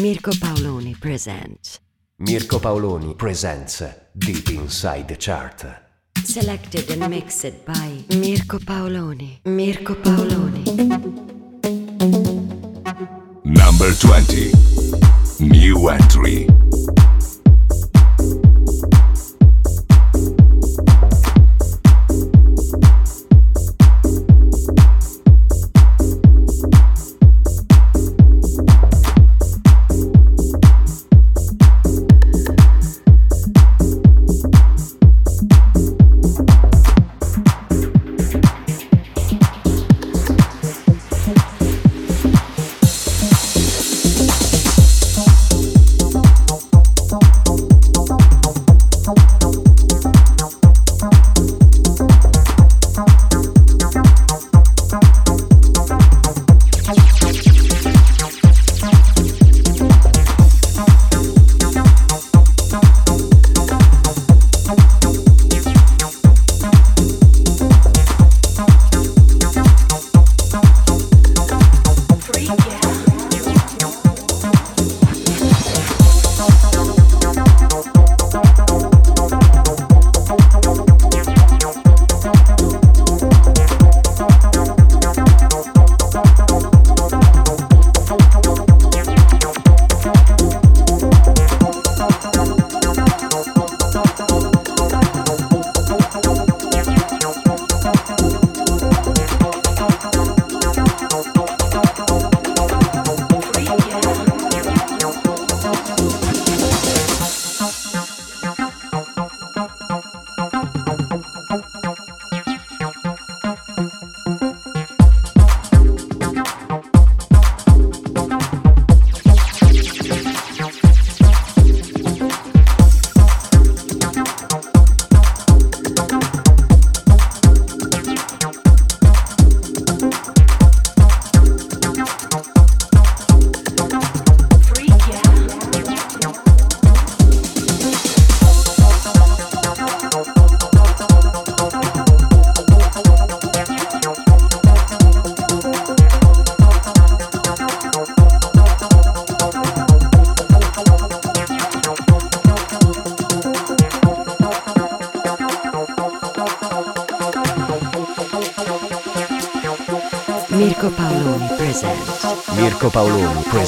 Mirko Paoloni presents. Mirko Paoloni presents Deep Inside the Chart. Selected and mixed by Mirko Paoloni. Mirko Paoloni. Number 20. New entry.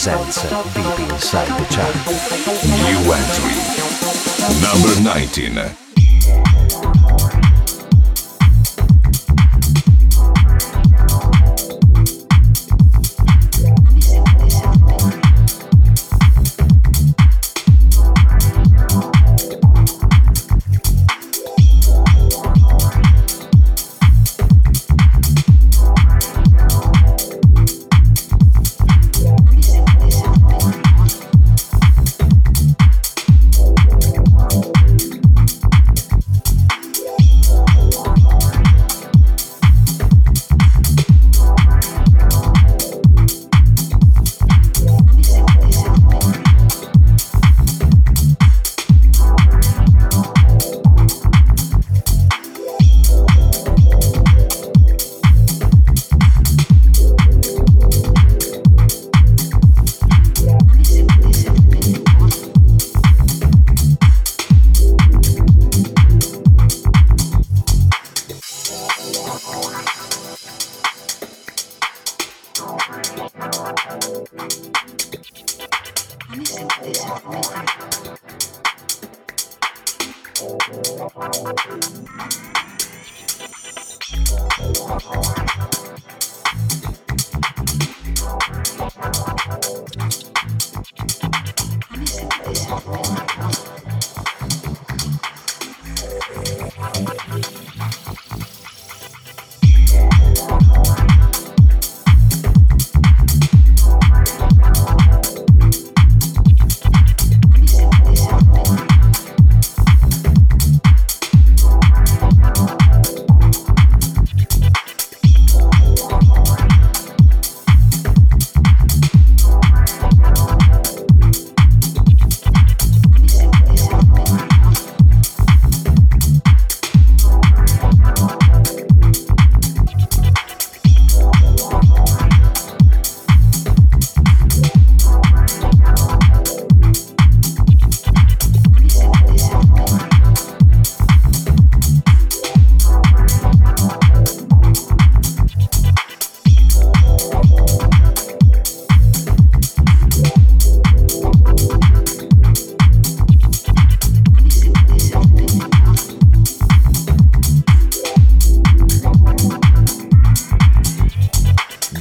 Presents Deep Inside the Chart. New entry. Number 19.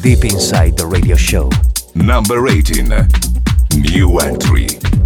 Deep Inside the Radio Show. Number 18. New entry.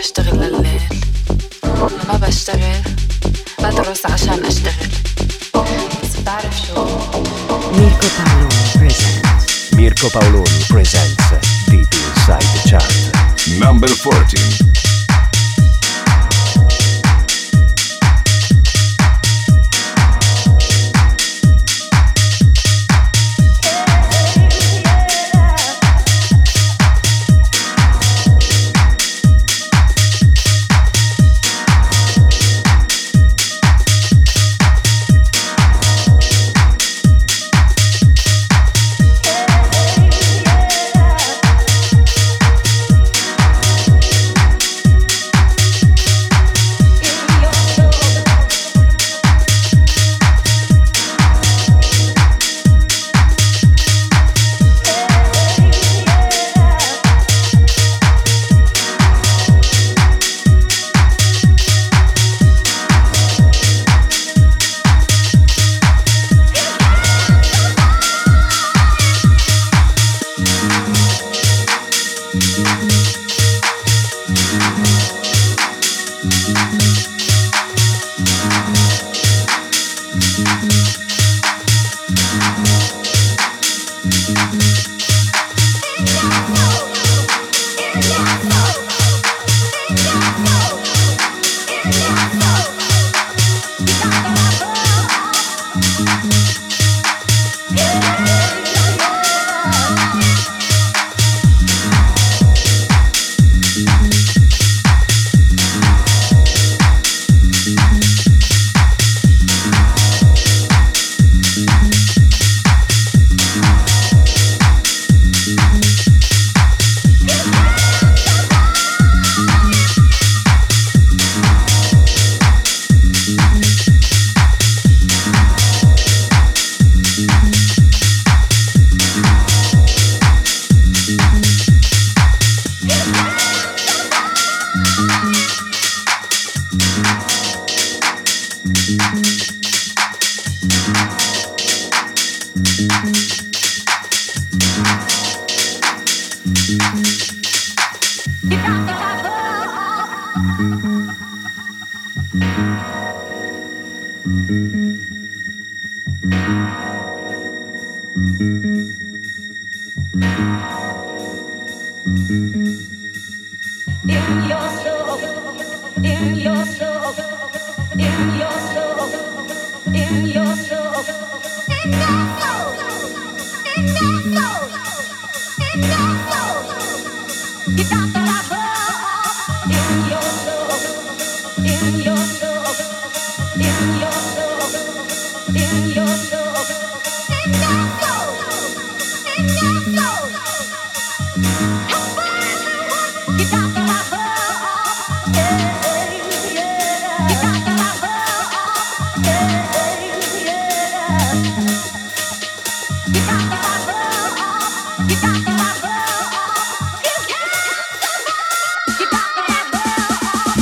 بشتغل لليل لما ما بشتغل بدرس عشان اشتغل بس بتعرف شو ميركو باولون presents ميركو باولون presents Deep Inside the Chart Number 14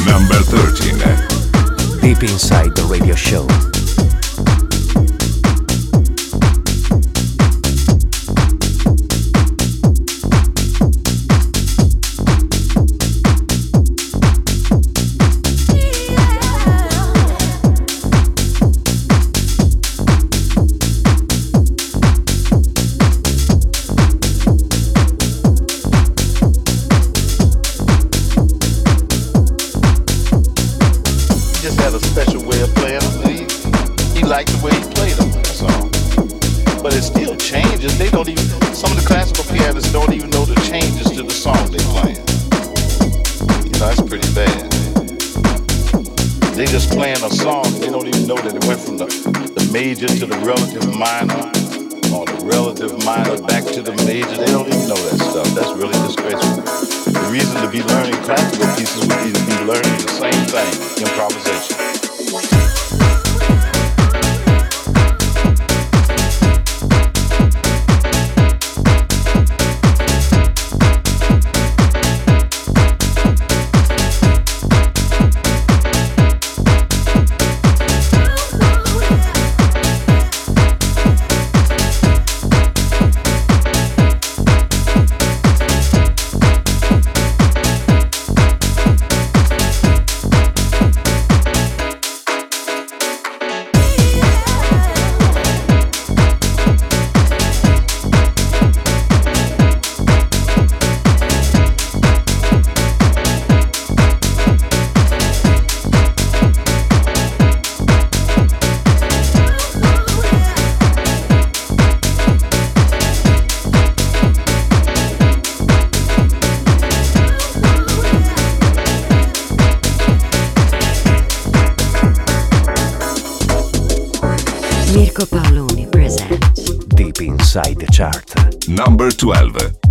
Number 13. Deep inside the radio show. Chart. Number 12.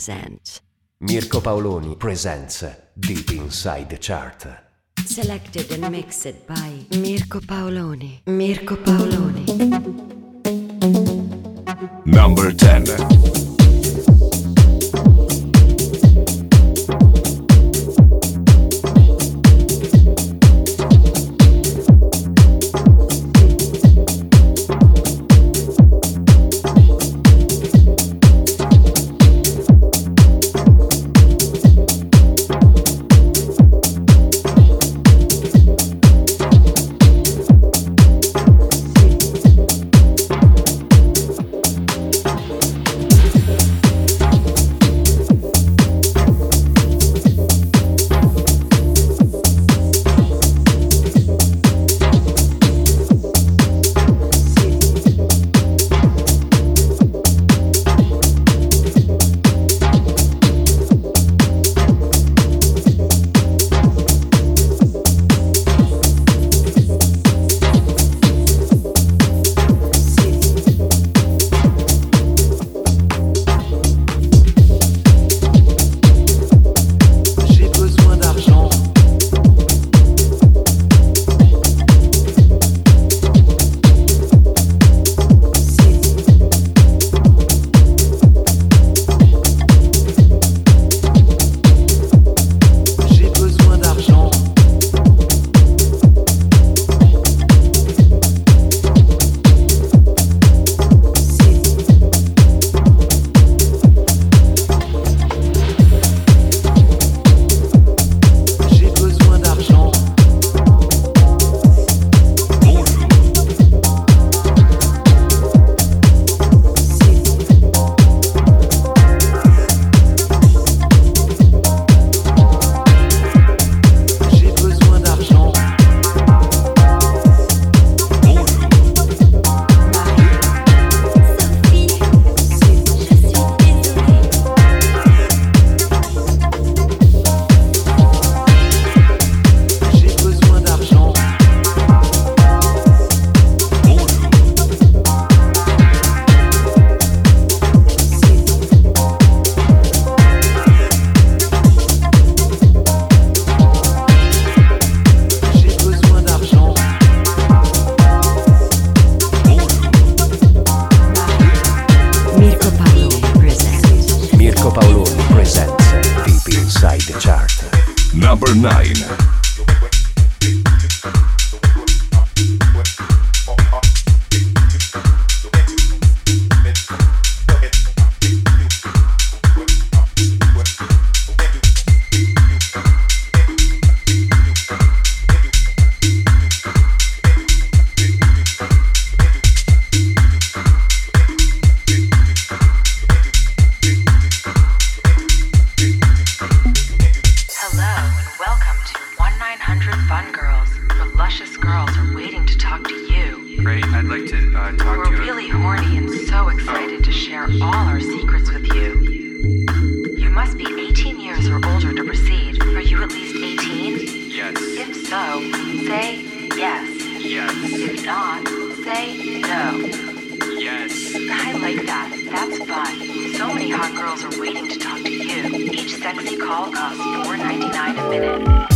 presents. Mirko Paoloni presents Deep Inside the Chart. Selected and mixed by Mirko Paoloni. Mirko Paoloni. Number 10. I'd like to uh, talk We're to you. We're really horny and so excited oh. to share all our secrets with you. You must be 18 years or older to proceed. Are you at least 18? Yes. If so, say yes. Yes. If not, say no. Yes. I like that. That's fun. So many hot girls are waiting to talk to you. Each sexy call costs $4.99 a minute.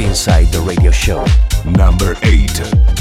Inside the Radio Show. Number 8.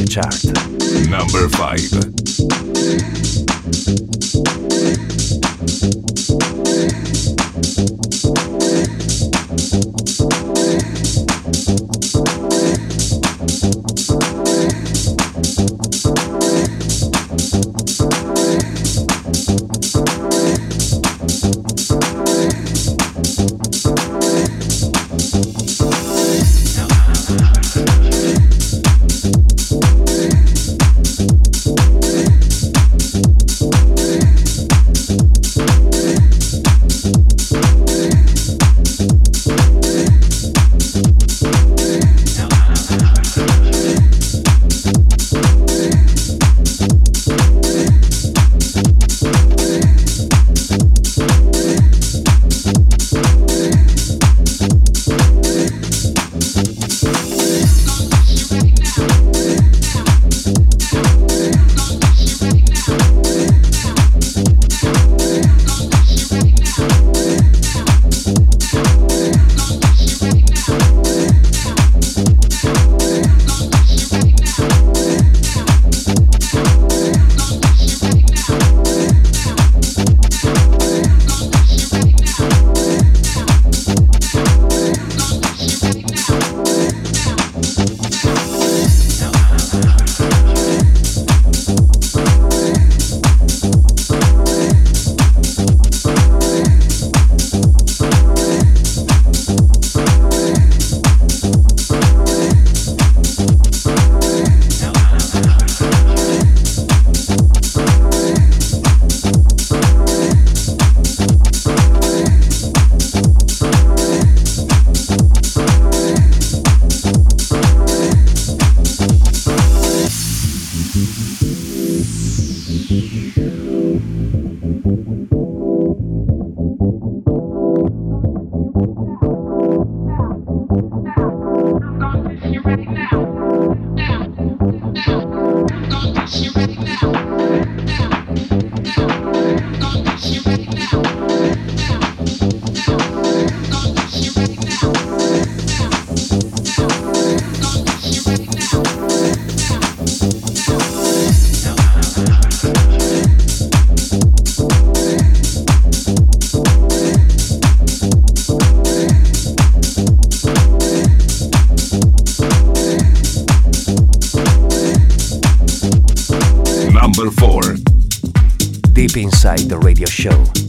Inside the Radio Show.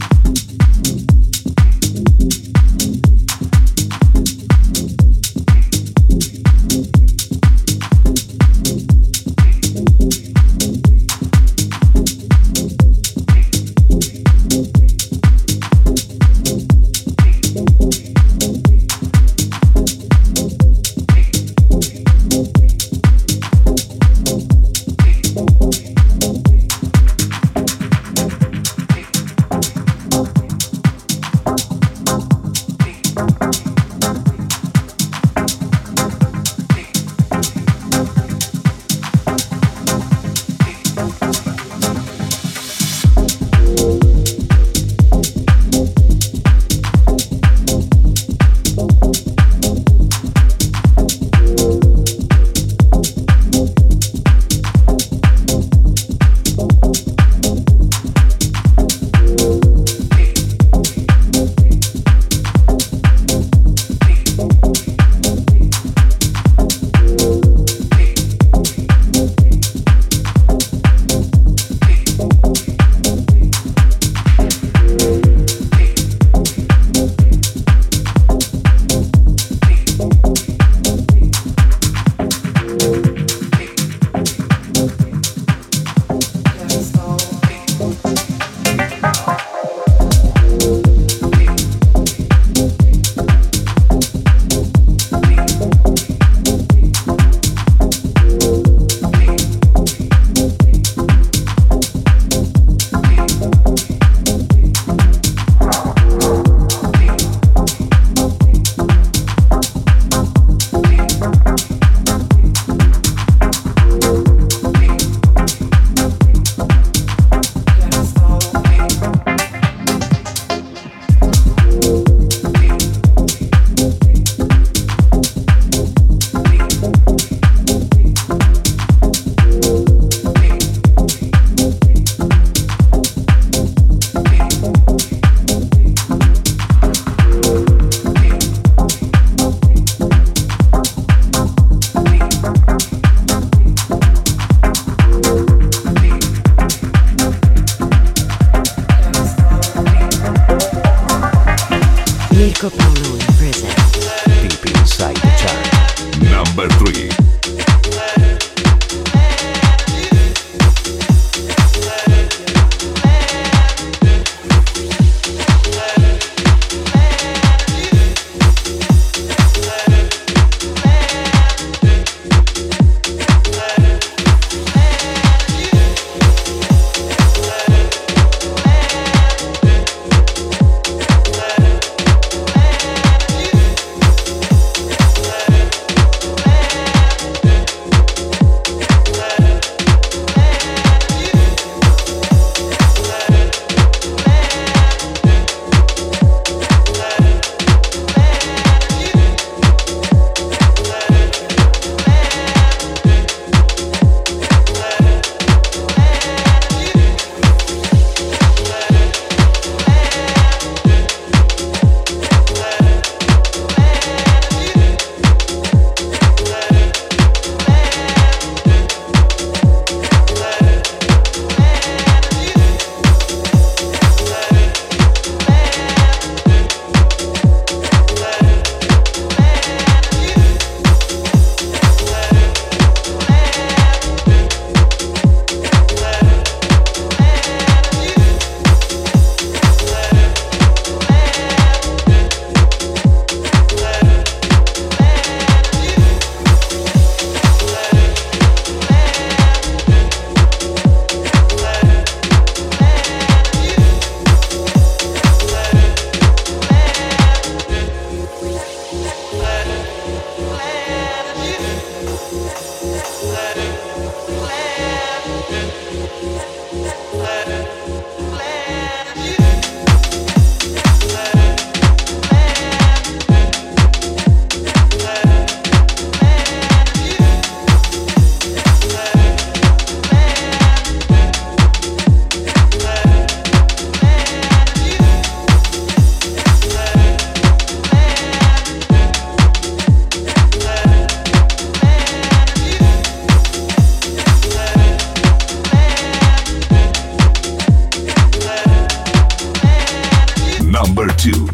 Two.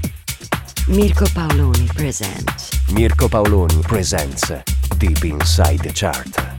Mirko Paoloni presents. Mirko Paoloni presents Deep Inside the Chart.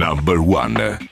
Number one.